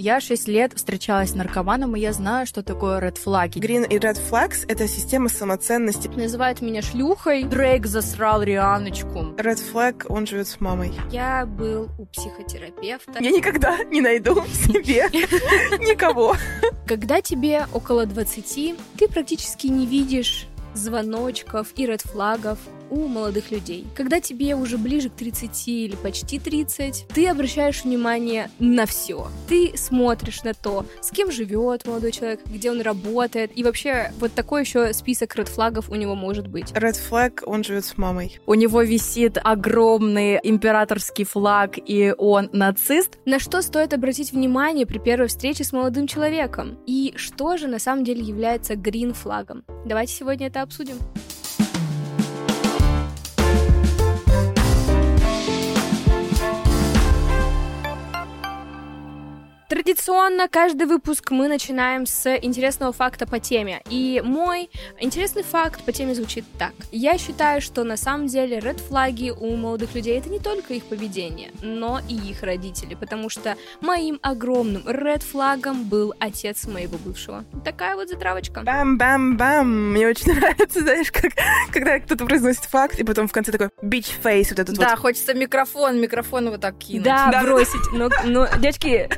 я 6 лет встречалась с наркоманом, и я знаю, что такое red флаги. Green и red flags — это система самоценности. Называют меня шлюхой. Дрейк засрал Рианочку. Red flag, он живет с мамой. Я был у психотерапевта. Я никогда не найду в себе никого. Когда тебе около 20, ты практически не видишь звоночков и ред флагов у молодых людей. Когда тебе уже ближе к 30 или почти 30, ты обращаешь внимание на все. Ты смотришь на то, с кем живет молодой человек, где он работает, и вообще вот такой еще список ред флагов у него может быть. Red flag, он живет с мамой. У него висит огромный императорский флаг, и он нацист. На что стоит обратить внимание при первой встрече с молодым человеком? И что же на самом деле является грин флагом? Давайте сегодня это обсудим. Традиционно каждый выпуск мы начинаем с интересного факта по теме. И мой интересный факт по теме звучит так. Я считаю, что на самом деле ред флаги у молодых людей это не только их поведение, но и их родители. Потому что моим огромным ред флагом был отец моего бывшего. Такая вот затравочка. Бам-бам-бам. Мне очень нравится, знаешь, как, когда кто-то произносит факт, и потом в конце такой бич фейс вот этот Да, вот. хочется микрофон, микрофон вот так кинуть. Да, Да. бросить. Но, но, девочки,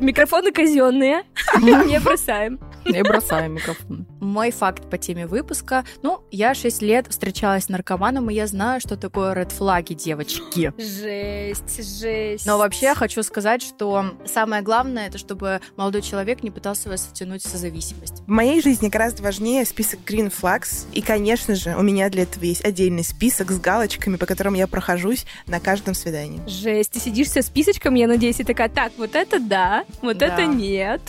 микрофоны казенные. Не бросаем. И бросаем микрофон. Мой факт по теме выпуска. Ну, я 6 лет встречалась с наркоманом, и я знаю, что такое ред флаги, девочки. Жесть, жесть. Но вообще я хочу сказать, что самое главное, это чтобы молодой человек не пытался вас втянуть в созависимость. В моей жизни гораздо важнее список green flags. И, конечно же, у меня для этого есть отдельный список с галочками, по которым я прохожусь на каждом свидании. Жесть, ты сидишь со списочком, я надеюсь, и такая, так, вот это да, вот Да. это нет,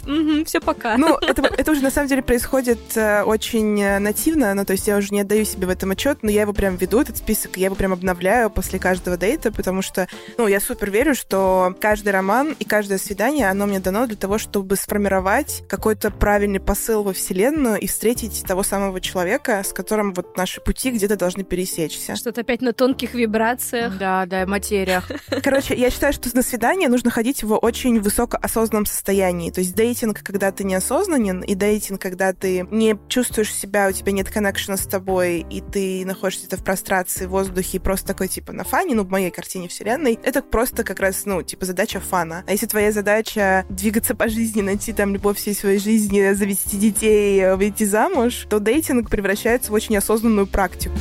все пока. Ну, это, это уже на самом деле происходит э, очень э, нативно, ну, то есть я уже не отдаю себе в этом отчет, но я его прям веду, этот список, я его прям обновляю после каждого дейта, потому что, ну, я супер верю, что каждый роман и каждое свидание, оно мне дано для того, чтобы сформировать какой-то правильный посыл во Вселенную и встретить того самого человека, с которым вот наши пути где-то должны пересечься. Что-то опять на тонких вибрациях. Да, да, материях. Короче, я считаю, что на свидание нужно ходить в очень высокоосознанном состоянии. То есть дейтинг, когда ты неосознанен, и дейтинг, когда ты не чувствуешь себя, у тебя нет коннекшена с тобой, и ты находишься где-то в прострации, в воздухе, и просто такой, типа, на фане, ну, в моей картине вселенной, это просто как раз, ну, типа, задача фана. А если твоя задача двигаться по жизни, найти там любовь всей своей жизни, завести детей, выйти замуж, то дейтинг превращается в очень осознанную практику.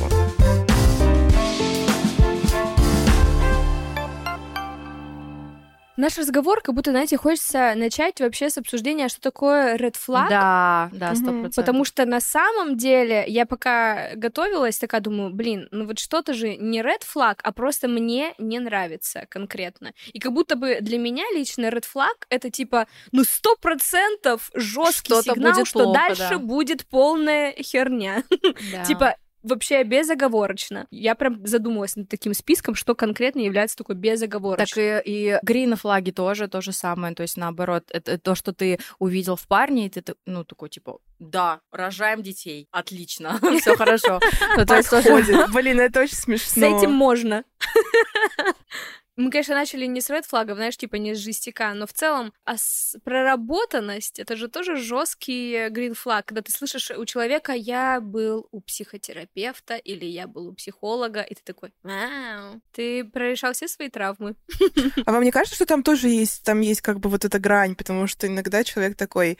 Наш разговор, как будто, знаете, хочется начать вообще с обсуждения, что такое red flag. Да, да, сто процентов. Потому что на самом деле я пока готовилась, такая думаю, блин, ну вот что-то же не red flag, а просто мне не нравится конкретно. И как будто бы для меня лично red flag это типа, ну сто процентов жесткий сигнал, будет что плохо, дальше да. будет полная херня. Да. Типа вообще безоговорочно. Я прям задумалась над таким списком, что конкретно является такой Так безоговорочным. и, и грин флаги тоже то же самое, то есть наоборот, это то, что ты увидел в парне, и ты так- ну такой типа, да, рожаем детей, отлично, все хорошо. Ну, то есть тоже- Подходит. Блин, это очень С смешно. этим можно. Мы, конечно, начали не с ред флагов, знаешь, типа не с жестяка, но в целом а с- проработанность это же тоже жесткий грин флаг, когда ты слышишь у человека я был у психотерапевта или я был у психолога, и ты такой, вау, ты прорешал все свои травмы. А вам не кажется, что там тоже есть, там есть как бы вот эта грань, потому что иногда человек такой,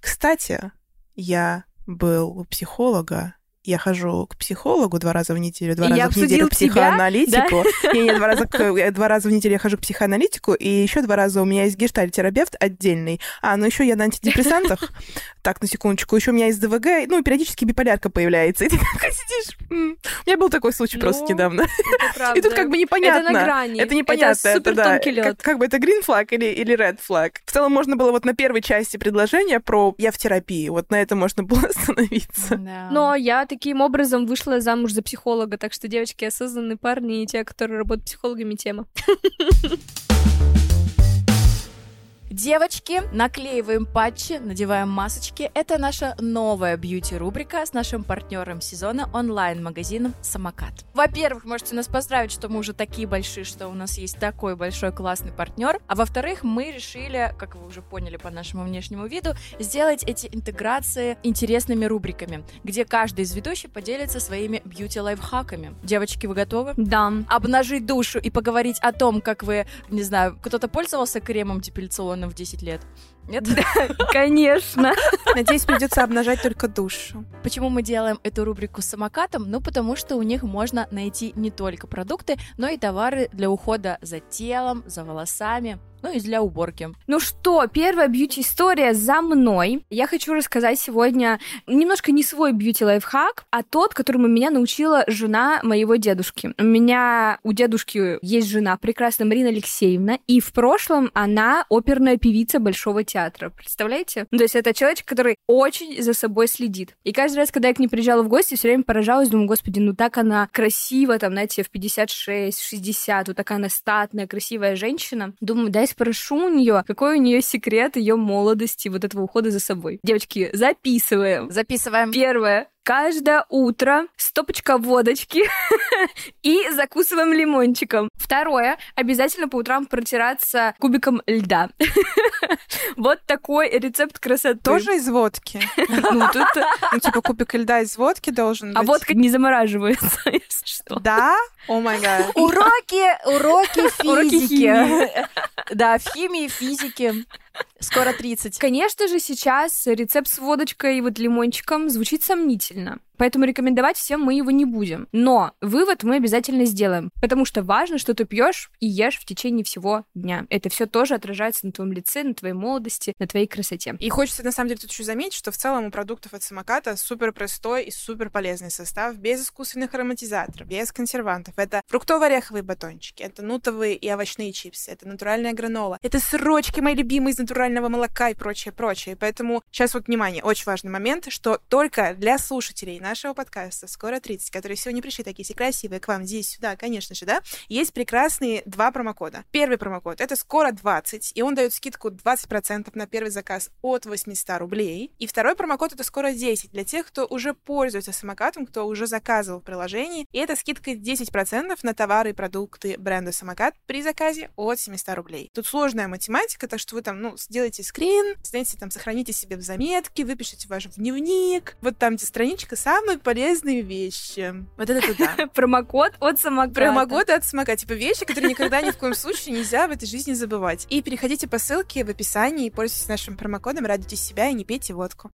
кстати, я был у психолога, я хожу к психологу два раза в неделю, два И раза в неделю к тебя, психоаналитику. Не, не, два раза, к- два раза в неделю я хожу к психоаналитику, и еще два раза у меня есть гештальтерапевт отдельный. А, ну еще я на антидепрессантах. Так, на секундочку. Еще у меня есть ДВГ, ну, периодически биполярка появляется. И ты такой сидишь. «М, У меня был такой случай просто Ну, недавно. Это правда. И тут как бы непонятно. Это на грани. Это непонятно. Это супер да. тонкий лед. Как, как бы это green флаг или, или red флаг. В целом можно было вот на первой части предложения про «я в терапии», вот на это можно было остановиться. Да. Но я таким образом вышла замуж за психолога, так что, девочки, осознанные парни и те, которые работают психологами, тема. Девочки, наклеиваем патчи, надеваем масочки. Это наша новая бьюти-рубрика с нашим партнером сезона онлайн-магазином «Самокат». Во-первых, можете нас поздравить, что мы уже такие большие, что у нас есть такой большой классный партнер. А во-вторых, мы решили, как вы уже поняли по нашему внешнему виду, сделать эти интеграции интересными рубриками, где каждый из ведущих поделится своими бьюти-лайфхаками. Девочки, вы готовы? Да. Обнажить душу и поговорить о том, как вы, не знаю, кто-то пользовался кремом депиляционным в 10 лет? Нет? Конечно. Надеюсь, придется обнажать только душу. Почему мы делаем эту рубрику с самокатом? Ну, потому что у них можно найти не только продукты, но и товары для ухода за телом, за волосами, ну и для уборки. Ну что, первая бьюти-история за мной. Я хочу рассказать сегодня немножко не свой бьюти-лайфхак, а тот, которому меня научила жена моего дедушки. У меня у дедушки есть жена прекрасная Марина Алексеевна, и в прошлом она оперная певица Большого театра. Представляете? Ну, то есть это человек, который очень за собой следит. И каждый раз, когда я к ней приезжала в гости, все время поражалась, думаю, господи, ну так она красива, там, знаете, в 56, 60, вот такая она статная, красивая женщина. Думаю, дай спрошу у нее, какой у нее секрет ее молодости, вот этого ухода за собой. Девочки, записываем. Записываем. Первое каждое утро стопочка водочки и закусываем лимончиком. Второе, обязательно по утрам протираться кубиком льда. вот такой рецепт красоты. Тоже из водки? Ну, тут... Ну, типа кубик льда из водки должен А быть. водка не замораживается, если что. Да? О май гад. Уроки, уроки Уроки физики. химии. Да, в химии, физике. Скоро 30. Конечно же, сейчас рецепт с водочкой и вот лимончиком звучит сомнительно. Поэтому рекомендовать всем мы его не будем. Но вывод мы обязательно сделаем. Потому что важно, что ты пьешь и ешь в течение всего дня. Это все тоже отражается на твоем лице, на твоей молодости, на твоей красоте. И хочется, на самом деле, тут еще заметить, что в целом у продуктов от самоката супер простой и супер полезный состав, без искусственных ароматизаторов, без консервантов. Это фруктово-ореховые батончики, это нутовые и овощные чипсы, это натуральная гранола, это сырочки мои любимые из натурального молока и прочее, прочее. Поэтому сейчас вот, внимание, очень важный момент, что только для слушателей нашего подкаста «Скоро 30», которые сегодня пришли такие все красивые к вам здесь, сюда, конечно же, да, есть прекрасные два промокода. Первый промокод — это «Скоро 20», и он дает скидку 20% на первый заказ от 800 рублей. И второй промокод — это «Скоро 10» для тех, кто уже пользуется самокатом, кто уже заказывал в приложении. И это скидка 10% на товары и продукты бренда «Самокат» при заказе от 700 рублей. Тут сложная математика, так что вы там, ну, сделайте скрин, знаете, там, сохраните себе в заметке, выпишите ваш дневник. Вот там, где страничка «Самые полезные вещи». Вот это туда. Промокод от самоката. Промокоды от самоката. Типа вещи, которые никогда ни в коем случае нельзя в этой жизни забывать. И переходите по ссылке в описании и пользуйтесь нашим промокодом, радуйтесь себя и не пейте водку.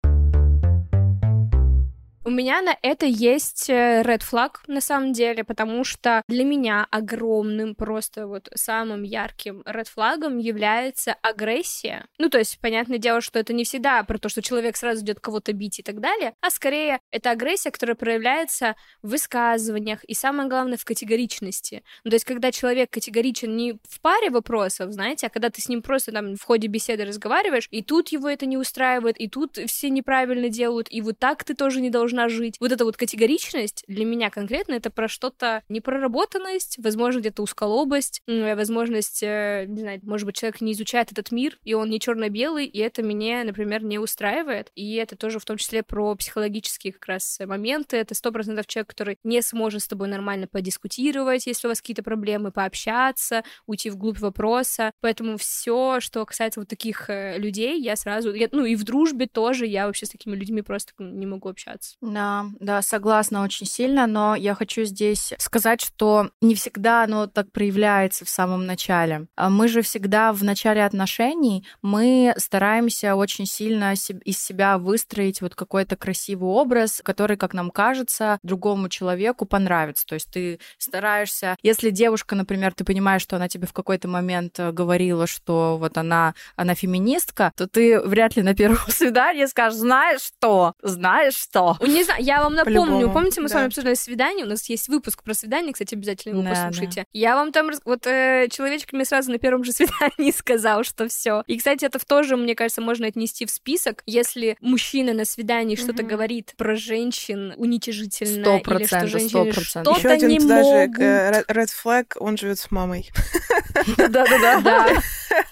У меня на это есть э, red flag, на самом деле, потому что для меня огромным, просто вот самым ярким red флагом является агрессия. Ну, то есть, понятное дело, что это не всегда про то, что человек сразу идет кого-то бить и так далее, а скорее это агрессия, которая проявляется в высказываниях и, самое главное, в категоричности. Ну, то есть, когда человек категоричен не в паре вопросов, знаете, а когда ты с ним просто там в ходе беседы разговариваешь, и тут его это не устраивает, и тут все неправильно делают, и вот так ты тоже не должна жить. Вот эта вот категоричность для меня конкретно это про что-то непроработанность, возможно, где-то усколобость, возможность, э, не знаю, может быть, человек не изучает этот мир, и он не черно-белый, и это меня, например, не устраивает. И это тоже в том числе про психологические как раз моменты. Это сто процентов человек, который не сможет с тобой нормально подискутировать, если у вас какие-то проблемы, пообщаться, уйти вглубь вопроса. Поэтому все, что касается вот таких э, людей, я сразу, я- ну и в дружбе тоже, я вообще с такими людьми просто не могу общаться. Да, да, согласна очень сильно, но я хочу здесь сказать, что не всегда оно так проявляется в самом начале. А Мы же всегда в начале отношений, мы стараемся очень сильно из себя выстроить вот какой-то красивый образ, который, как нам кажется, другому человеку понравится. То есть ты стараешься, если девушка, например, ты понимаешь, что она тебе в какой-то момент э, говорила, что вот она, она феминистка, то ты вряд ли на первом свидании скажешь, знаешь что, знаешь что. Не знаю, я вам напомню, помните, мы с да. вами обсуждали свидание, у нас есть выпуск про свидание, кстати, обязательно его Да, послушайте. Я вам там, вот э, человечек мне сразу на первом же свидании сказал, что все. И, кстати, это тоже, мне кажется, можно отнести в список, если мужчина на свидании что-то говорит про женщин уничижительно, Сто или что женщины сто процентов. Еще что-то один не туда же могут. э, red flag, он живет с мамой. Да-да-да. Да.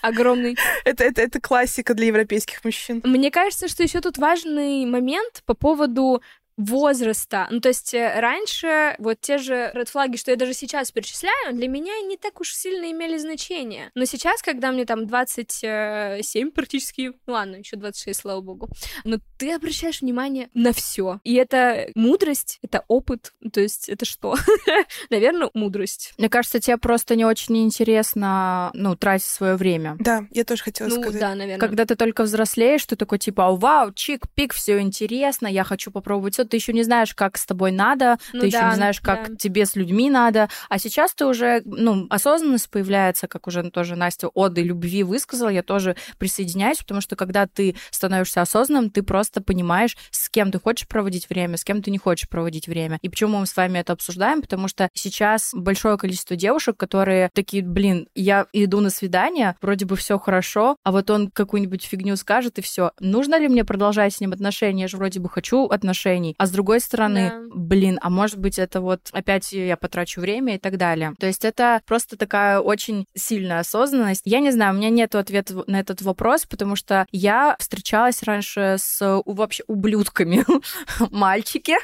огромный. Это, это, это классика для европейских мужчин. Мне кажется, что еще тут важный момент по поводу возраста. Ну, то есть э, раньше вот те же red флаги, что я даже сейчас перечисляю, для меня не так уж сильно имели значение. Но сейчас, когда мне там 27 практически, ну ладно, еще 26, слава богу, но ты обращаешь внимание на все. И это мудрость, это опыт, то есть это что? Наверное, мудрость. Мне кажется, тебе просто не очень интересно, ну, тратить свое время. Да, я тоже хотела ну, сказать. да, наверное. Когда ты только взрослеешь, ты такой типа, вау, чик-пик, все интересно, я хочу попробовать все, ты еще не знаешь, как с тобой надо, Ну ты еще да, не знаешь, как да. тебе с людьми надо. А сейчас ты уже, ну, осознанность появляется, как уже тоже Настя оды любви высказала, я тоже присоединяюсь, потому что когда ты становишься осознанным, ты просто понимаешь, с кем ты хочешь проводить время, с кем ты не хочешь проводить время. И почему мы с вами это обсуждаем? Потому что сейчас большое количество девушек, которые такие, блин, я иду на свидание, вроде бы все хорошо, а вот он какую-нибудь фигню скажет, и все. Нужно ли мне продолжать с ним отношения? Я же вроде бы хочу отношений. А с другой стороны, Да. блин, а может быть это вот опять я потрачу время и так далее. То есть это просто такая очень сильная осознанность. Я не знаю, у меня нет ответа на этот вопрос, потому что я встречалась раньше с вообще ублюдками. Мальчики,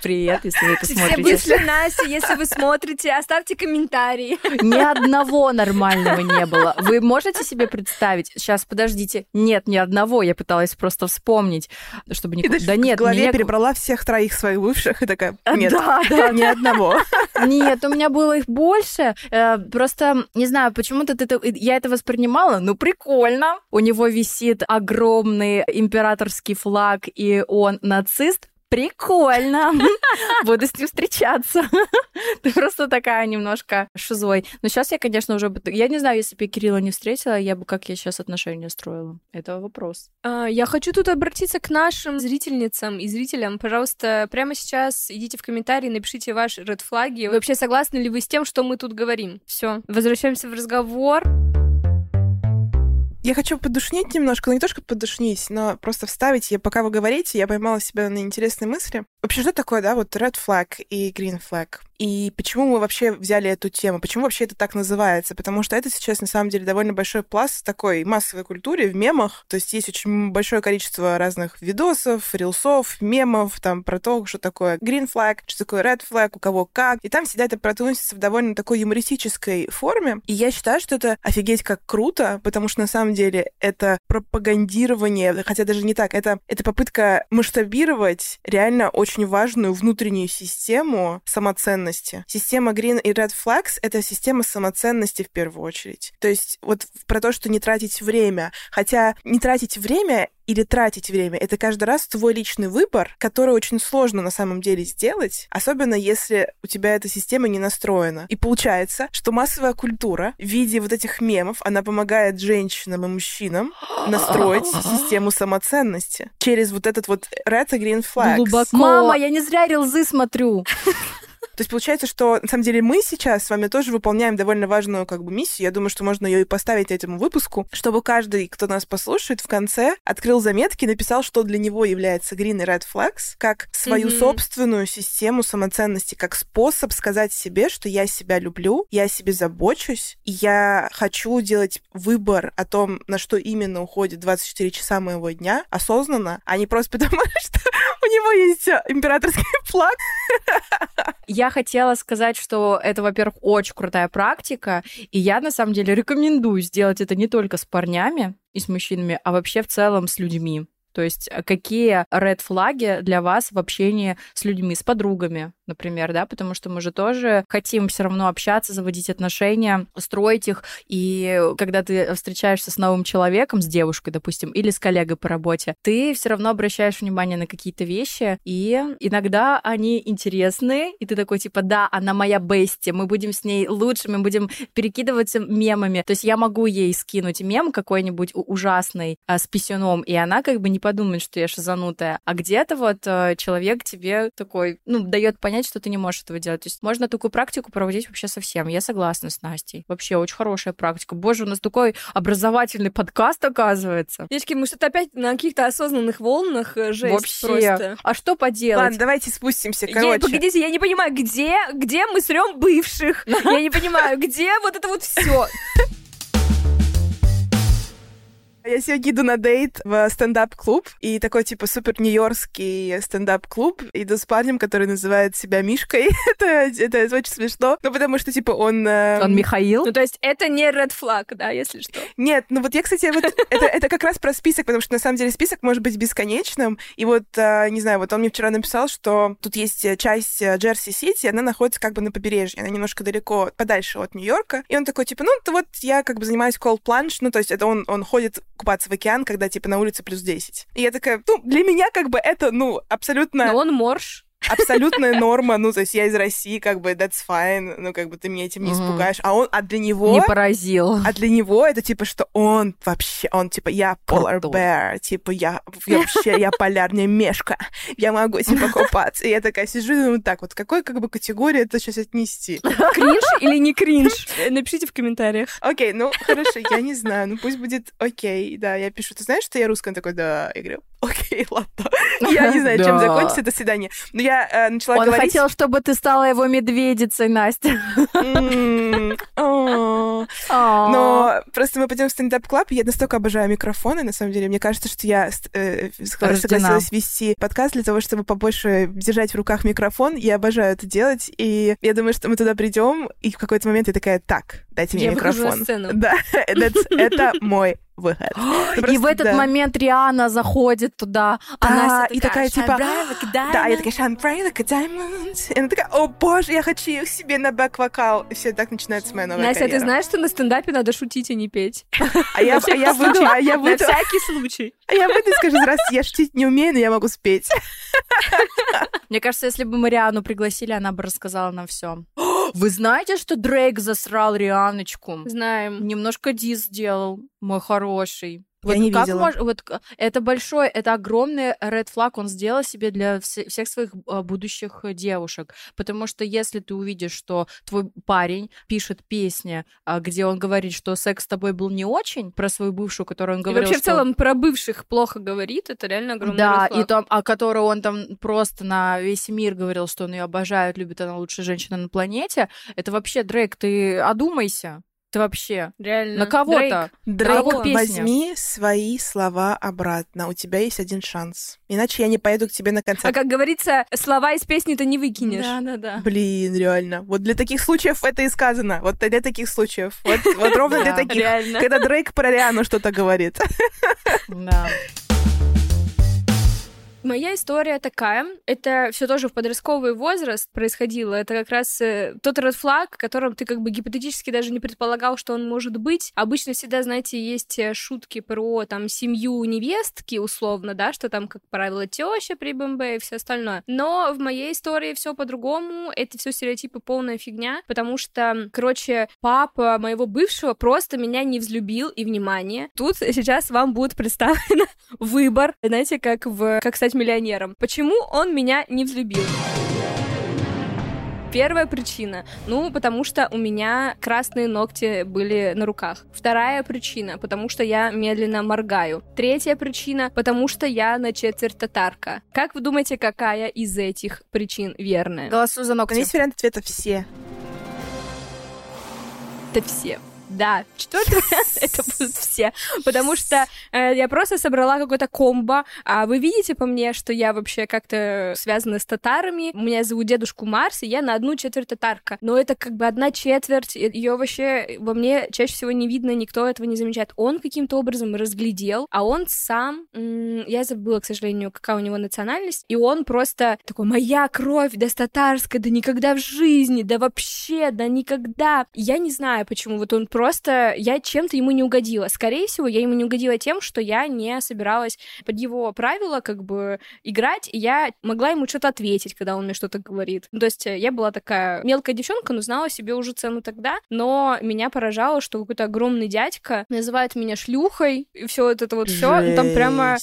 привет, если вы это Все смотрите. бывшие Настя, если вы смотрите, оставьте комментарии. Ни одного нормального не было. Вы можете себе представить? Сейчас, подождите. Нет, ни одного. Я пыталась просто вспомнить, чтобы не... Да нет, в голове мне- перебрала всех троих своих бывших и такая, А, нет, Да, да, ни одного. Нет, у меня было их больше. Э, Просто, не знаю, почему-то я это воспринимала. Ну, прикольно. У него висит огромный императорский флаг, и он нацист. Прикольно. Буду с ним встречаться. Ты просто такая немножко шизой. Но сейчас я, конечно, уже... Я не знаю, если бы я Кирилла не встретила, я бы как я сейчас отношения строила. Это вопрос. А, Я хочу тут обратиться к нашим зрительницам и зрителям. Пожалуйста, прямо сейчас идите в комментарии, напишите ваши ред флаги. Вообще согласны ли вы с тем, что мы тут говорим? Все, возвращаемся в разговор. Я хочу подушнить немножко, ну не то, что подушнить, но просто вставить. Я, пока вы говорите, я поймала себя на интересной мысли. Вообще, что такое, да, вот red flag и green flag? И почему мы вообще взяли эту тему? Почему вообще это так называется? Потому что это сейчас, на самом деле, довольно большой пласт такой массовой культуре в мемах. То есть есть очень большое количество разных видосов, рилсов, мемов, там, про то, что такое green flag, что такое red flag, у кого как. И там всегда это протунсится в довольно такой юмористической форме. И я считаю, что это офигеть как круто, потому что на самом деле это пропагандирование, хотя даже не так, это, это попытка масштабировать реально очень важную внутреннюю систему самоценности. Система Green и Red Flags — это система самоценности в первую очередь. То есть вот про то, что не тратить время. Хотя не тратить время или тратить время. Это каждый раз твой личный выбор, который очень сложно на самом деле сделать, особенно если у тебя эта система не настроена. И получается, что массовая культура в виде вот этих мемов, она помогает женщинам и мужчинам настроить систему самоценности через вот этот вот red и green flags. Глубоко. Мама, я не зря рилзы смотрю. То есть получается, что на самом деле мы сейчас с вами тоже выполняем довольно важную как бы миссию. Я думаю, что можно ее и поставить этому выпуску, чтобы каждый, кто нас послушает, в конце открыл заметки, написал, что для него является green и red flags, как свою Мгм. собственную систему самоценности, как способ сказать себе, что я себя люблю, я о себе забочусь, и я хочу делать выбор о том, на что именно уходит 24 часа моего дня, осознанно, а не просто потому, что у него есть э, императорский флаг, Я хотела сказать, что это, во-первых, очень крутая практика, и я на самом деле рекомендую сделать это не только с парнями и с мужчинами, а вообще в целом с людьми. То есть э, какие red флаги для вас в общении с людьми, с подругами, например, да, потому что мы же тоже хотим все равно общаться, заводить отношения, строить их, и когда ты встречаешься с новым человеком, с девушкой, допустим, или с коллегой по работе, ты все равно обращаешь внимание на какие-то вещи, и иногда они интересны, и ты такой, типа, да, она моя бести, мы будем с ней лучше, мы будем перекидываться мемами. То есть я могу ей скинуть мем какой-нибудь ужасный а, с писюном, и она как бы не подумает, что я шизанутая. А где-то вот э, человек тебе такой, ну, дает понять, что ты не можешь этого делать. То есть можно такую практику проводить вообще совсем. Я согласна с Настей. Вообще очень хорошая практика. Боже, у нас такой образовательный подкаст оказывается. Девочки, мы что-то опять на каких-то осознанных волнах, э, жесть Вообще. просто. А что поделать? Ладно, давайте спустимся. Я- Короче, погодите, я не понимаю, где, где мы срем бывших? Я не понимаю, где вот это вот все. Я сегодня иду на date в стендап-клуб, и такой, типа, супер нью-йоркский стендап-клуб. Иду с парнем, который называет себя Мишкой. это, это, это очень смешно. Ну, потому что, типа, он... Э... Он Михаил? Ну, то есть это не red flag, да, если что? Нет, ну вот я, кстати, вот это, это как раз про список, потому что, на самом деле, список может быть бесконечным. И вот, э, не знаю, вот он мне вчера написал, что тут есть часть Джерси-Сити, она находится как бы на побережье, она немножко далеко, подальше от Нью-Йорка. И он такой, типа, ну, вот я как бы занимаюсь cold plunge, ну, то есть это он, он ходит купаться в океан, когда, типа, на улице плюс 10. И я такая, ну, для меня, как бы, это, ну, абсолютно... Но он морж абсолютная норма, ну, то есть я из России, как бы, that's fine, ну, как бы ты меня этим не испугаешь, а он, а для него... Не поразил. А для него это, типа, что он вообще, он, типа, я polar bear, типа, я, я вообще, я полярная мешка, я могу, типа, купаться. И я такая сижу и думаю, так, вот какой, как бы, категории это сейчас отнести? Кринж или не кринж? Напишите в комментариях. Окей, ну, хорошо, я не знаю, ну, пусть будет окей, да, я пишу, ты знаешь, что я русская? Он такой, да, я говорю, окей, ладно. Я не знаю, чем закончится это свидание. Но я э, начала Он говорить... хотел, чтобы ты стала его медведицей, Настя. Но просто мы пойдем в стендап-club, я настолько обожаю микрофоны, на самом деле. Мне кажется, что я э, согласилась вести подкаст для того, чтобы побольше держать в руках микрофон. Я обожаю это делать, и я думаю, что мы туда придем, и в какой-то момент я такая, так, дайте мне микрофон. Да, это мой выход. и в этот да. момент Риана заходит туда, да, она и такая, типа, да, я такая, shine bright like a diamond. И она такая, о боже, я хочу их себе на бэк-вокал. И все так начинается моя новая Настя, карьера. ты знаешь, что на стендапе надо шутить, а не петь? А я, а я выйду, а я выйду. На всякий случай. А я выйду и скажу, здравствуйте, я шутить не умею, но я могу спеть. Мне кажется, если бы мы Риану пригласили, она бы рассказала нам все. Вы знаете, что Дрейк засрал Рианочку? Знаем. Немножко дис сделал, мой хороший. Вот я не как видела. Мож... Вот это большой, это огромный red flag он сделал себе для вс- всех своих а, будущих девушек. Потому что если ты увидишь, что твой парень пишет песни, а, где он говорит, что секс с тобой был не очень, про свою бывшую, которую он говорил, и вообще что... в целом про бывших плохо говорит, это реально огромный Да, red flag. и там, а которую он там просто на весь мир говорил, что он ее обожает, любит, она лучшая женщина на планете, это вообще, Дрейк, ты одумайся. Ты вообще реально на кого-то. Дрейк, Дрейк возьми свои слова обратно. У тебя есть один шанс. Иначе я не поеду к тебе на концерт. А как говорится, слова из песни ты не выкинешь. Да, да, да. Блин, реально. Вот для таких случаев это и сказано. Вот для таких случаев. Вот, вот ровно для таких. Когда Дрейк про Риану что-то говорит. Да. Моя история такая. Это все тоже в подростковый возраст происходило. Это как раз э, тот red флаг, которым ты как бы гипотетически даже не предполагал, что он может быть. Обычно всегда, знаете, есть э, шутки про там семью невестки, условно, да, что там, как правило, теща при БМБ и все остальное. Но в моей истории все по-другому. Это все стереотипы полная фигня, потому что, короче, папа моего бывшего просто меня не взлюбил и внимание. Тут сейчас вам будет представлен выбор, знаете, как в, как стать миллионером. Почему он меня не взлюбил? Первая причина. Ну, потому что у меня красные ногти были на руках. Вторая причина. Потому что я медленно моргаю. Третья причина. Потому что я на четверть татарка. Как вы думаете, какая из этих причин верная? Голосую за ногти. Есть вариант ответа все. Это все. Да, четвертый вариант это будут все. Потому что э, я просто собрала какой-то комбо. А вы видите по мне, что я вообще как-то связана с татарами. У меня зовут дедушку Марс, и я на одну четверть татарка. Но это как бы одна четверть. Ее вообще во мне чаще всего не видно, никто этого не замечает. Он каким-то образом разглядел, а он сам, я забыла, к сожалению, какая у него национальность, и он просто такой, моя кровь, да с татарской, да никогда в жизни, да вообще, да никогда. Я не знаю, почему вот он просто Просто я чем-то ему не угодила. Скорее всего, я ему не угодила тем, что я не собиралась под его правила как бы играть, и я могла ему что-то ответить, когда он мне что-то говорит. Ну, то есть э, я была такая мелкая девчонка, но знала себе уже цену тогда, но меня поражало, что какой-то огромный дядька называет меня шлюхой, и все вот это вот все, там прямо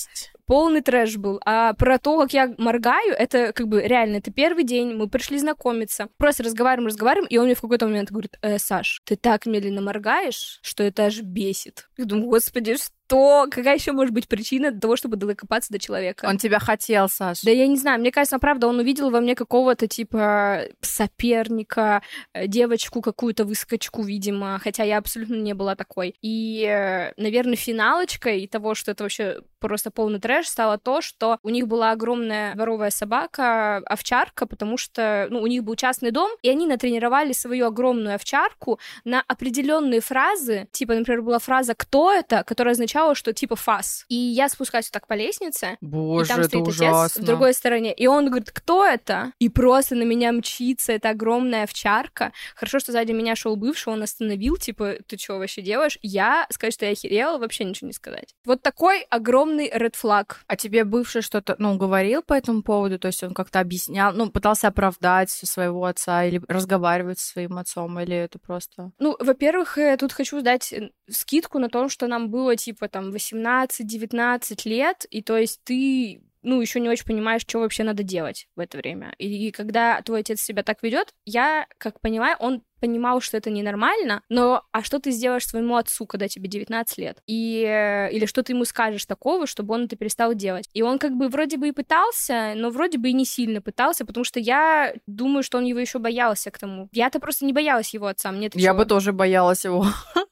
полный трэш был. А про то, как я моргаю, это как бы реально, это первый день, мы пришли знакомиться, просто разговариваем, разговариваем, и он мне в какой-то момент говорит, э, Саш, ты так медленно моргаешь, что это аж бесит. Я думаю, господи, то какая еще может быть причина для того, чтобы докопаться до человека? Он тебя хотел, Саш. Да я не знаю, мне кажется, правда, он увидел во мне какого-то типа соперника, э, девочку какую-то выскочку, видимо, хотя я абсолютно не была такой. И, э, наверное, финалочкой того, что это вообще просто полный трэш, стало то, что у них была огромная дворовая собака, овчарка, потому что, ну, у них был частный дом, и они натренировали свою огромную овчарку на определенные фразы, типа, например, была фраза «кто это?», которая означала, что типа «фас». И я спускаюсь вот так по лестнице, Боже, и там это стоит ужасно. отец в другой стороне, и он говорит «кто это?», и просто на меня мчится эта огромная овчарка. Хорошо, что сзади меня шел бывший, он остановил, типа «ты что вообще делаешь?». Я, сказать, что я охерела, вообще ничего не сказать. Вот такой огромный ред флаг. А тебе бывший что-то, ну, говорил по этому поводу? То есть он как-то объяснял, ну, пытался оправдать своего отца или разговаривать со своим отцом, или это просто... Ну, во-первых, я тут хочу дать э, скидку на то, что нам было, типа, там, 18-19 лет, и то есть ты ну, еще не очень понимаешь, что вообще надо делать в это время. И, и когда твой отец себя так ведет, я, как понимаю, он понимал, что это ненормально, но а что ты сделаешь своему отцу, когда тебе 19 лет? И, э, или что ты ему скажешь такого, чтобы он это перестал делать? И он как бы вроде бы и пытался, но вроде бы и не сильно пытался, потому что я думаю, что он его еще боялся к тому. Я-то просто не боялась его отца, мне Я бы тоже боялась его.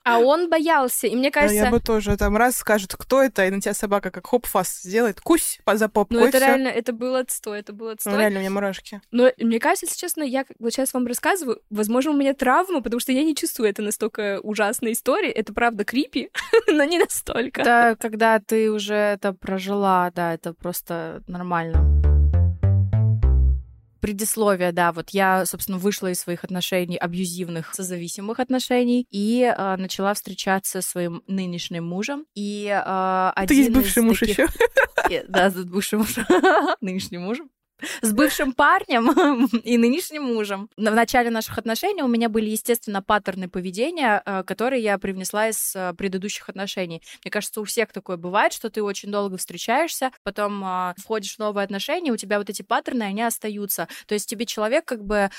А он боялся, и мне кажется... Ну, я бы тоже там раз скажет, кто это, и на тебя собака как хоп-фас сделает, кусь за попку, Ну, это всё. реально, это было отстой, это было отстой. Ну, реально, у меня мурашки. Но мне кажется, если честно, я вот сейчас вам рассказываю, возможно, у меня травма, потому что я не чувствую это настолько ужасной истории. Это правда крипи, но не настолько. Это когда ты уже это прожила, да, это просто нормально. Предисловие, да, вот я, собственно, вышла из своих отношений, абьюзивных, созависимых отношений, и э, начала встречаться со своим нынешним мужем. И э, Ты один есть из бывший муж таких- еще. Э, Да, с бывшим мужем. Нынешним мужем. С бывшим парнем и нынешним мужем. В начале наших отношений у меня были, естественно, паттерны поведения, э, которые я привнесла из э, предыдущих отношений. Мне кажется, у всех такое бывает, что ты очень долго встречаешься, потом э, входишь в новые отношения, у тебя вот эти паттерны, они остаются. То есть тебе человек как бы,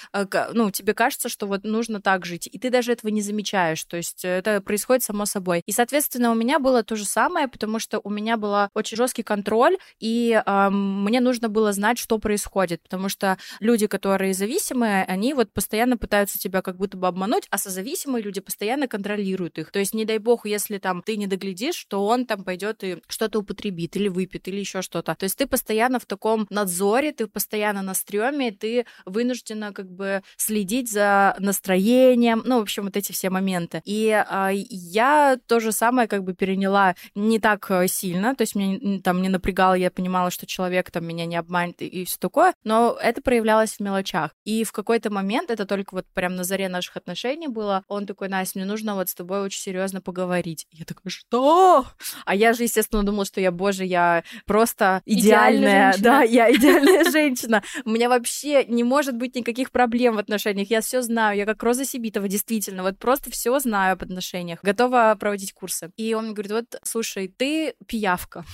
ну, тебе кажется, что вот нужно так жить, и ты даже этого не замечаешь. То есть это происходит само собой. И, соответственно, у меня было то же самое, потому что у меня был очень жесткий контроль, и э, мне нужно было знать, что происходит, потому что люди, которые зависимые, они вот постоянно пытаются тебя как будто бы обмануть, а созависимые люди постоянно контролируют их. То есть, не дай бог, если там ты не доглядишь, что он там пойдет и что-то употребит или выпьет или еще что-то. То есть ты постоянно в таком надзоре, ты постоянно на стреме, ты вынуждена как бы следить за настроением, ну, в общем, вот эти все моменты. И а, я то же самое как бы переняла не так э, сильно, то есть мне там не напрягало, я понимала, что человек там меня не обманет и, все такое, но это проявлялось в мелочах. И в какой-то момент, это только вот прям на заре наших отношений было, он такой, Настя, мне нужно вот с тобой очень серьезно поговорить. Я такая, что? А я же, естественно, думала, что я, боже, я просто Идеальная идеальная, да, я идеальная женщина. У меня вообще не может быть никаких проблем в отношениях. Я все знаю, я как Роза Сибитова, действительно, вот просто все знаю об отношениях. Готова проводить курсы. И он мне говорит, вот, слушай, ты пиявка.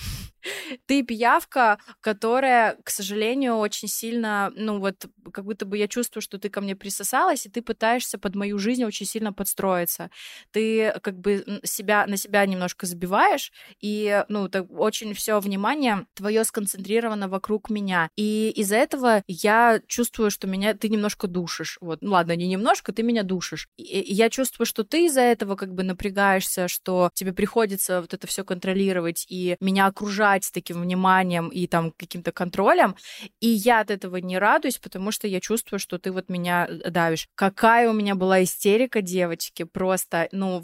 Ты пиявка, которая, к сожалению, очень сильно, ну вот, как будто бы я чувствую, что ты ко мне присосалась, и ты пытаешься под мою жизнь очень сильно подстроиться. Ты как бы себя, на себя немножко забиваешь, и, ну, так очень все внимание твое сконцентрировано вокруг меня. И из-за этого я чувствую, что меня ты немножко душишь. Вот, ну ладно, не немножко, ты меня душишь. И, и я чувствую, что ты из-за этого как бы напрягаешься, что тебе приходится вот это все контролировать и меня окружать с таким вниманием и там каким-то контролем. И я от этого не радуюсь, потому что я чувствую, что ты вот меня э, давишь. Какая у меня была истерика, девочки, просто, ну,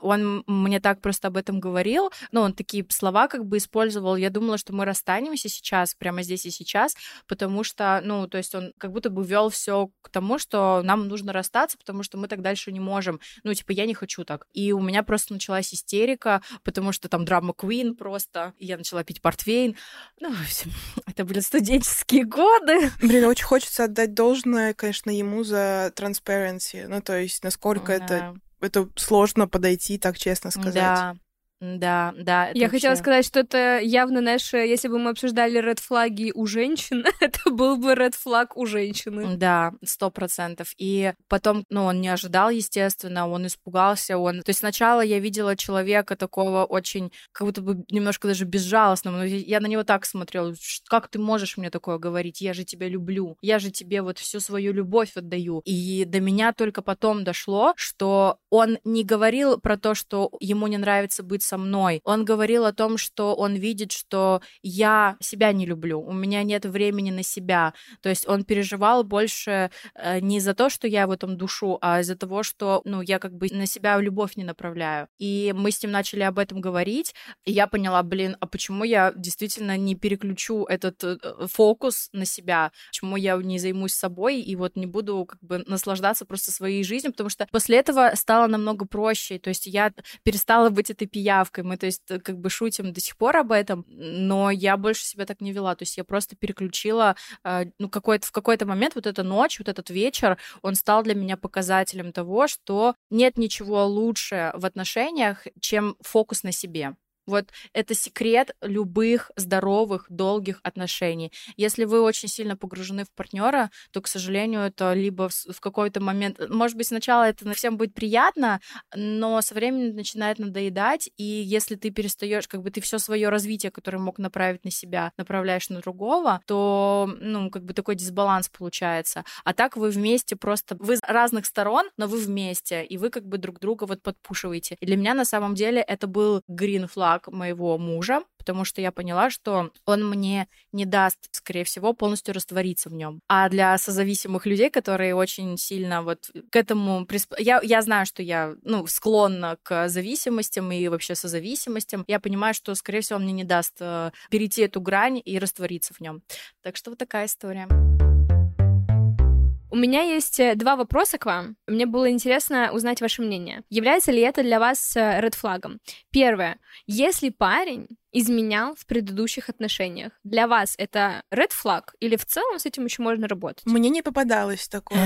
он мне так просто об этом говорил, ну, он такие слова как бы использовал, я думала, что мы расстанемся сейчас, прямо здесь и сейчас, потому что, ну, то есть он как будто бы вел все к тому, что нам нужно расстаться, потому что мы так дальше не можем. Ну, типа, я не хочу так. И у меня просто началась истерика, потому что там драма Queen просто, я начала пить портвейн. Ну, в общем, это были студенческие годы. Блин, очень хочется отдать должное, конечно, ему за transparency. Ну, то есть, насколько это, Да. это сложно подойти, так честно сказать. Да. Да, да. Я вообще... хотела сказать, что это явно наше, если бы мы обсуждали ред флаги у женщин, это был бы ред флаг у женщины. Да, сто процентов. И потом, ну, он не ожидал, естественно, он испугался, он... То есть сначала я видела человека такого очень, как будто бы немножко даже безжалостного, но я на него так смотрела, как ты можешь мне такое говорить, я же тебя люблю, я же тебе вот всю свою любовь отдаю. И до меня только потом дошло, что он не говорил про то, что ему не нравится быть со мной. Он говорил о том, что он видит, что я себя не люблю, у меня нет времени на себя. То есть он переживал больше э, не за то, что я в этом душу, а из-за того, что, ну, я как бы на себя любовь не направляю. И мы с ним начали об этом говорить, и я поняла, блин, а почему я действительно не переключу этот э, фокус на себя, почему я не займусь собой и вот не буду как бы наслаждаться просто своей жизнью, потому что после этого стало намного проще, то есть я перестала быть этой пиявкой, пиявкой. Мы, то есть, э, как бы шутим до сих пор об этом, но я больше себя так не вела. То есть я просто переключила, э, ну, какой-то, в какой-то момент вот эта ночь, вот этот вечер, он стал для меня показателем того, что нет ничего лучше в отношениях, чем фокус на себе. Вот это секрет любых здоровых, долгих отношений. Если вы очень сильно погружены в партнера, то, к сожалению, это либо в, какой-то момент, может быть, сначала это всем будет приятно, но со временем начинает надоедать, и если ты перестаешь, как бы ты все свое развитие, которое мог направить на себя, направляешь на другого, то, ну, как бы такой дисбаланс получается. А так вы вместе просто, вы с разных сторон, но вы вместе, и вы как бы друг друга вот подпушиваете. И для меня на самом деле это был green flag, флаг моего мужа, потому что я поняла, что он мне не даст, скорее всего, полностью раствориться в нем. А для созависимых людей, которые очень сильно вот к этому... Присп... Я, я знаю, что я ну, склонна к зависимостям и вообще созависимостям. Я понимаю, что, скорее всего, он мне не даст э, перейти эту грань и раствориться в нем. Так что вот такая история. У меня есть э, два вопроса к вам. Мне было интересно узнать ваше мнение. Является ли это для вас ред флагом? Первое. Если парень изменял в предыдущих отношениях, для вас это ред флаг или в целом с этим еще можно работать? Мне не попадалось такое.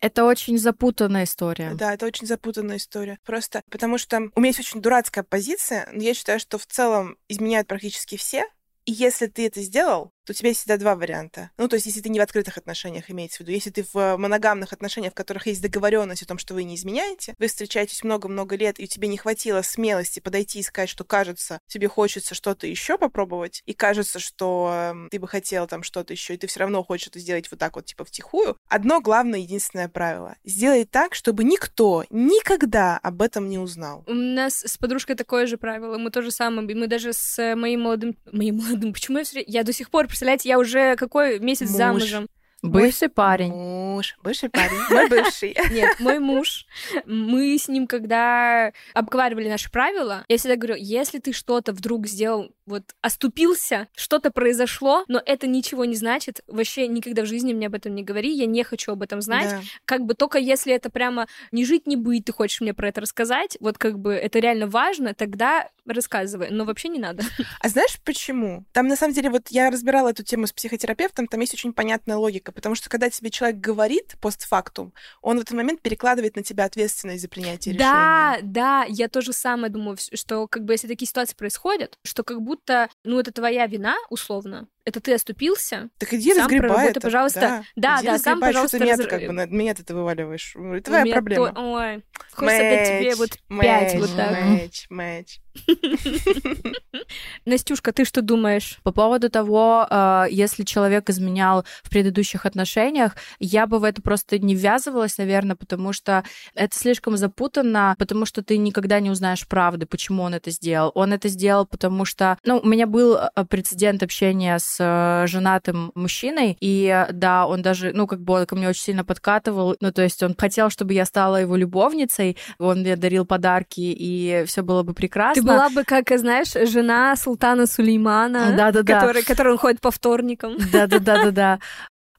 Это очень запутанная история. Да, это очень запутанная история. Просто потому что у меня есть очень дурацкая позиция, но я считаю, что в целом изменяют практически все. И если ты это сделал, то у тебя есть всегда два варианта. Ну, то есть, если ты не в открытых отношениях, имеется в виду. Если ты в моногамных отношениях, в которых есть договоренность о том, что вы не изменяете, вы встречаетесь много-много лет, и тебе не хватило смелости подойти и сказать, что кажется, тебе хочется что-то еще попробовать, и кажется, что э, ты бы хотела там что-то еще, и ты все равно хочешь это сделать вот так вот, типа, втихую. Одно главное, единственное правило. Сделай так, чтобы никто никогда об этом не узнал. У нас с подружкой такое же правило. Мы то же самое. Мы даже с моим молодым... Моим молодым... Почему я все... Я до сих пор представляете, я уже какой месяц Муж. замужем. Бывший мой парень. Муж, бывший парень, мой бывший. Нет, мой муж. Мы с ним, когда обговаривали наши правила, я всегда говорю, если ты что-то вдруг сделал, вот оступился, что-то произошло, но это ничего не значит, вообще никогда в жизни мне об этом не говори, я не хочу об этом знать. Да. Как бы только если это прямо не жить, не быть, ты хочешь мне про это рассказать, вот как бы это реально важно, тогда рассказывай, но вообще не надо. А знаешь почему? Там на самом деле вот я разбирала эту тему с психотерапевтом, там есть очень понятная логика потому что когда тебе человек говорит постфактум, он в этот момент перекладывает на тебя ответственность за принятие да, решения. Да, да, я тоже самое думаю, что как бы если такие ситуации происходят, что как будто, ну, это твоя вина, условно, это ты оступился. Так иди сам разгребай это. пожалуйста. Да, да, да сам, пожалуйста, что ты раз... как бы на меня ты вываливаешь. Это твоя проблема. То... Ой, хочется дать тебе вот пять вот так. Мэч, мэч. Настюшка, ты что думаешь? По поводу того, э, если человек изменял в предыдущих отношениях, я бы в это просто не ввязывалась, наверное, потому что это слишком запутанно, потому что ты никогда не узнаешь правды, почему он это сделал. Он это сделал, потому что, ну, у меня был э, прецедент общения с э, женатым мужчиной, и да, он даже, ну, как бы он ко мне очень сильно подкатывал, ну, то есть он хотел, чтобы я стала его любовницей, он мне дарил подарки, и все было бы прекрасно. Ты была бы, как, знаешь, жена султана Сулеймана, да -да -да. Который, который он ходит по вторникам. Да-да-да-да-да.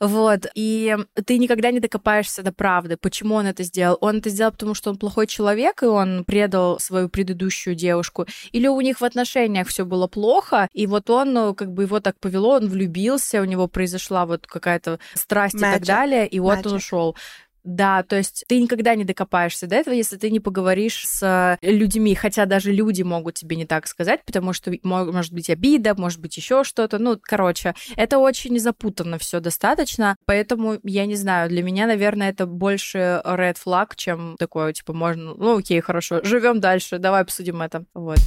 Вот, и ты никогда не докопаешься до правды, почему он это сделал. Он это сделал, потому что он плохой человек, и он предал свою предыдущую девушку. Или у них в отношениях все было плохо, и вот он, ну, как бы его так повело, он влюбился, у него произошла вот какая-то страсть Magic. и так далее, и вот Magic. он ушел Да, то есть ты никогда не докопаешься до этого, если ты не поговоришь с людьми, хотя даже люди могут тебе не так сказать, потому что может быть обида, может быть еще что-то. Ну, короче, это очень запутанно все достаточно, поэтому я не знаю, для меня, наверное, это больше red flag, чем такое, типа, можно, ну, окей, хорошо, живем дальше, давай обсудим это. Вот.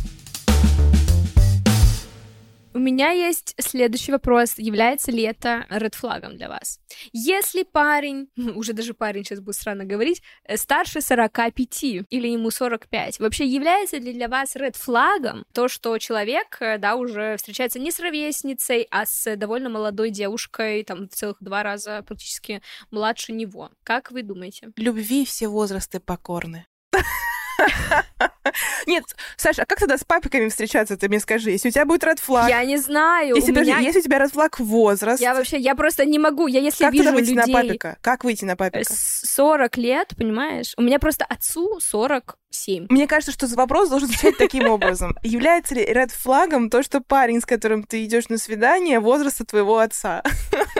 У меня есть следующий вопрос. Является ли это ред флагом для вас? Если парень, уже даже парень сейчас будет странно говорить, э, старше 45 или ему 45, вообще является ли для вас ред флагом то, что человек, э, да, уже встречается не с ровесницей, а с довольно молодой девушкой, там, в целых два раза практически младше него? Как вы думаете? Любви все возрасты покорны. Нет, Саша, а как тогда с папиками встречаться, ты мне скажи? Если у тебя будет ред флаг... Я не знаю. Если, у меня... если у тебя ред флаг возраст... Я вообще, я просто не могу. Я если как вижу выйти людей... на папика? Как выйти на папика? 40 лет, понимаешь? У меня просто отцу 47. Мне кажется, что вопрос должен звучать таким образом. Является ли ред флагом то, что парень, с которым ты идешь на свидание, возраста твоего отца?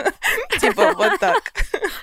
Типа вот так.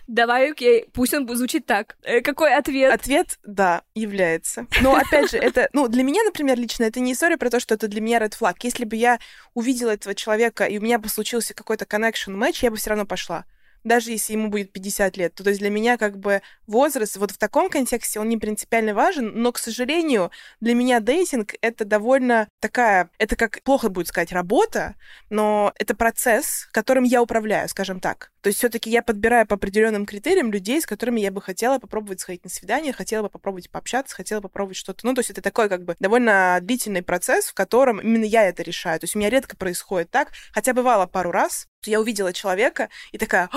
Давай, окей, пусть он звучит так. Э, какой ответ? Ответ, да, является. Но, опять же, это, ну, для меня, например, лично, это не история про то, что это для меня red flag. Если бы я увидела этого человека, и у меня бы случился какой-то connection match, я бы все равно пошла даже если ему будет 50 лет. То, есть для меня как бы возраст вот в таком контексте, он не принципиально важен, но, к сожалению, для меня дейтинг — это довольно такая, это как, плохо будет сказать, работа, но это процесс, которым я управляю, скажем так. То есть все-таки я подбираю по определенным критериям людей, с которыми я бы хотела попробовать сходить на свидание, хотела бы попробовать пообщаться, хотела попробовать что-то. Ну, то есть это такой как бы довольно длительный процесс, в котором именно я это решаю. То есть у меня редко происходит так, хотя бывало пару раз, я увидела человека и такая,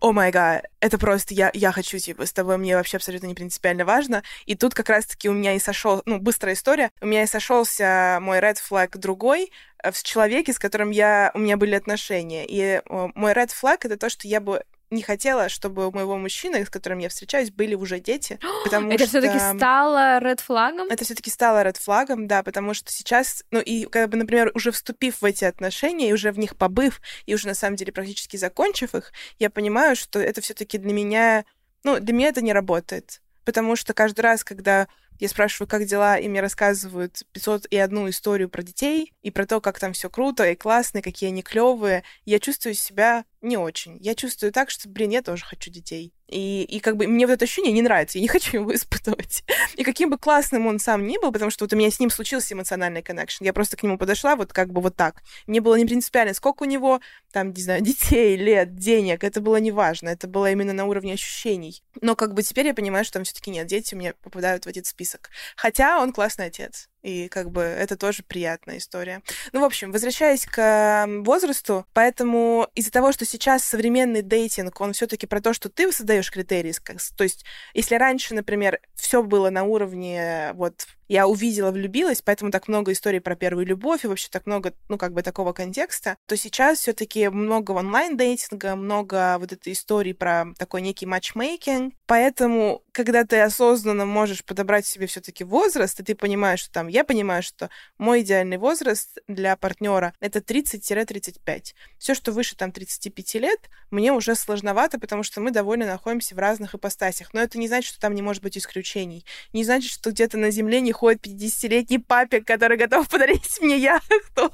о май гад, это просто я, я хочу, типа, с тобой мне вообще абсолютно не принципиально важно. И тут как раз-таки у меня и сошел, ну, быстрая история, у меня и сошелся мой red flag другой, э, в человеке, с которым я, у меня были отношения. И мой red flag — это то, что я бы не хотела, чтобы у моего мужчины, с которым я встречаюсь, были уже дети, потому это что... все-таки стало ред флагом? Это все-таки стало ред флагом, да, потому что сейчас, ну и как бы, например, уже вступив в эти отношения и уже в них побыв и уже на самом деле практически закончив их, я понимаю, что это все-таки для меня, ну для меня это не работает, потому что каждый раз, когда я спрашиваю, как дела, и мне рассказывают 500 и одну историю про детей, и про то, как там все круто и классно, и какие они клевые. Я чувствую себя не очень. Я чувствую так, что, блин, я тоже хочу детей. И, и как бы мне вот это ощущение не нравится, я не хочу его испытывать. И каким бы классным он сам ни был, потому что вот у меня с ним случился эмоциональный коннекшн, я просто к нему подошла вот как бы вот так. Мне было не принципиально, сколько у него там, не знаю, детей, лет, денег, это было не важно, это было именно на уровне ощущений. Но как бы теперь я понимаю, что там все таки нет, дети у меня попадают в этот список. Хотя он классный отец. И как бы это тоже приятная история. Ну, в общем, возвращаясь к возрасту, поэтому из-за того, что сейчас современный дейтинг, он все-таки про то, что ты создаешь критерии. То есть, если раньше, например, все было на уровне вот я увидела, влюбилась, поэтому так много историй про первую любовь и вообще так много, ну, как бы такого контекста, то сейчас все таки много онлайн-дейтинга, много вот этой истории про такой некий матчмейкинг. Поэтому, когда ты осознанно можешь подобрать себе все таки возраст, и ты понимаешь, что там, я понимаю, что мой идеальный возраст для партнера это 30-35. Все, что выше там 35 лет, мне уже сложновато, потому что мы довольно находимся в разных ипостасях. Но это не значит, что там не может быть исключений. Не значит, что где-то на Земле не приходит 50-летний папик, который готов подарить мне яхту,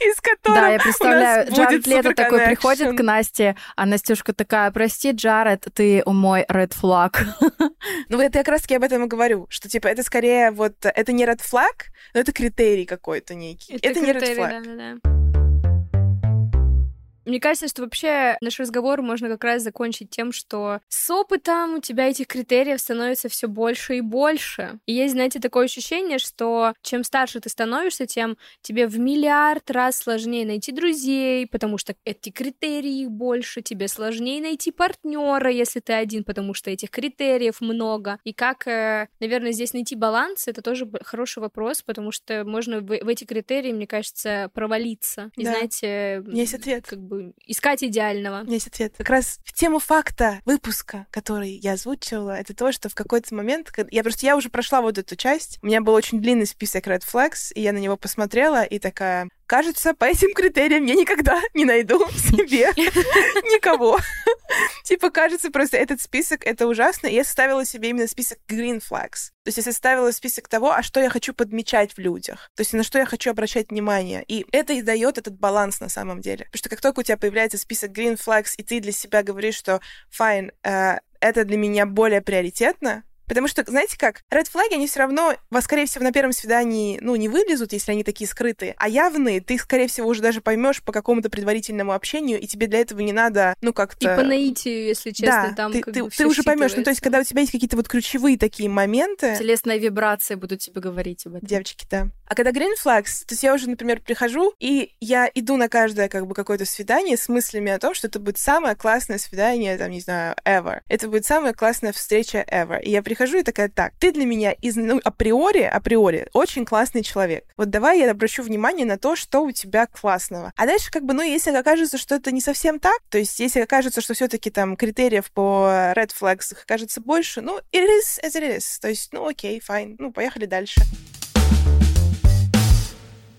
из которой Да, я представляю, Джаред Лето такой приходит к Насте, а Настюшка такая, прости, Джаред, ты мой red flag. Ну, это я как раз-таки об этом и говорю, что, типа, это скорее вот, это не red flag, но это критерий какой-то некий. Это, это критерий, не red flag. Да, да, да. Мне кажется, что вообще наш разговор можно как раз закончить тем, что с опытом у тебя этих критериев становится все больше и больше. И есть, знаете, такое ощущение, что чем старше ты становишься, тем тебе в миллиард раз сложнее найти друзей, потому что эти критерии больше, тебе сложнее найти партнера, если ты один, потому что этих критериев много. И как, э, наверное, здесь найти баланс, это тоже хороший вопрос, потому что можно в, в эти критерии, мне кажется, провалиться. И да. знаете, есть ответ. Как бы искать идеального. Есть ответ. Как раз в тему факта выпуска, который я озвучивала, это то, что в какой-то момент, я просто, я уже прошла вот эту часть, у меня был очень длинный список Red Flags, и я на него посмотрела, и такая, кажется, по этим критериям я никогда не найду себе никого. Типа, кажется, просто этот список — это ужасно. И я составила себе именно список green flags. То есть я составила список того, а что я хочу подмечать в людях. То есть на что я хочу обращать внимание. И это и дает этот баланс на самом деле. Потому что как только у тебя появляется список green flags, и ты для себя говоришь, что fine, э, это для меня более приоритетно, Потому что, знаете как, red флаги, они все равно вас, скорее всего, на первом свидании, ну, не вылезут, если они такие скрытые, а явные ты, скорее всего, уже даже поймешь по какому-то предварительному общению, и тебе для этого не надо, ну, как-то... И по наитию, если честно, да, там ты, как ты, бы ты уже поймешь, ну, то есть, когда у тебя есть какие-то вот ключевые такие моменты... Телесные вибрации будут тебе говорить об этом. Девочки, да. А когда green flags, то есть я уже, например, прихожу, и я иду на каждое, как бы, какое-то свидание с мыслями о том, что это будет самое классное свидание, там, не знаю, ever. Это будет самая классная встреча ever. И я прихожу и такая, так, ты для меня из, ну, априори, априори, очень классный человек. Вот давай я обращу внимание на то, что у тебя классного. А дальше, как бы, ну, если окажется, что это не совсем так, то есть если окажется, что все таки там критериев по red flags окажется больше, ну, it is as it is. То есть, ну, окей, fine, ну, поехали дальше.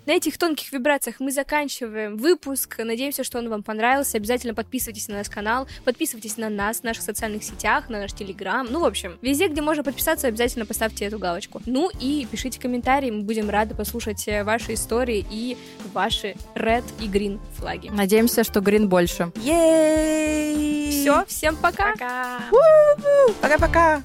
На этих тонких вибрациях мы заканчиваем выпуск. Надеемся, что он вам понравился. Обязательно подписывайтесь на наш канал, подписывайтесь на нас в наших социальных сетях, на наш телеграм. Ну, в общем, везде, где можно подписаться, обязательно поставьте эту галочку. Ну и пишите комментарии, мы будем рады послушать э, ваши истории и ваши red и green флаги. Надеемся, что green больше. Ей! Все, всем пока! Пока! Пока-пока!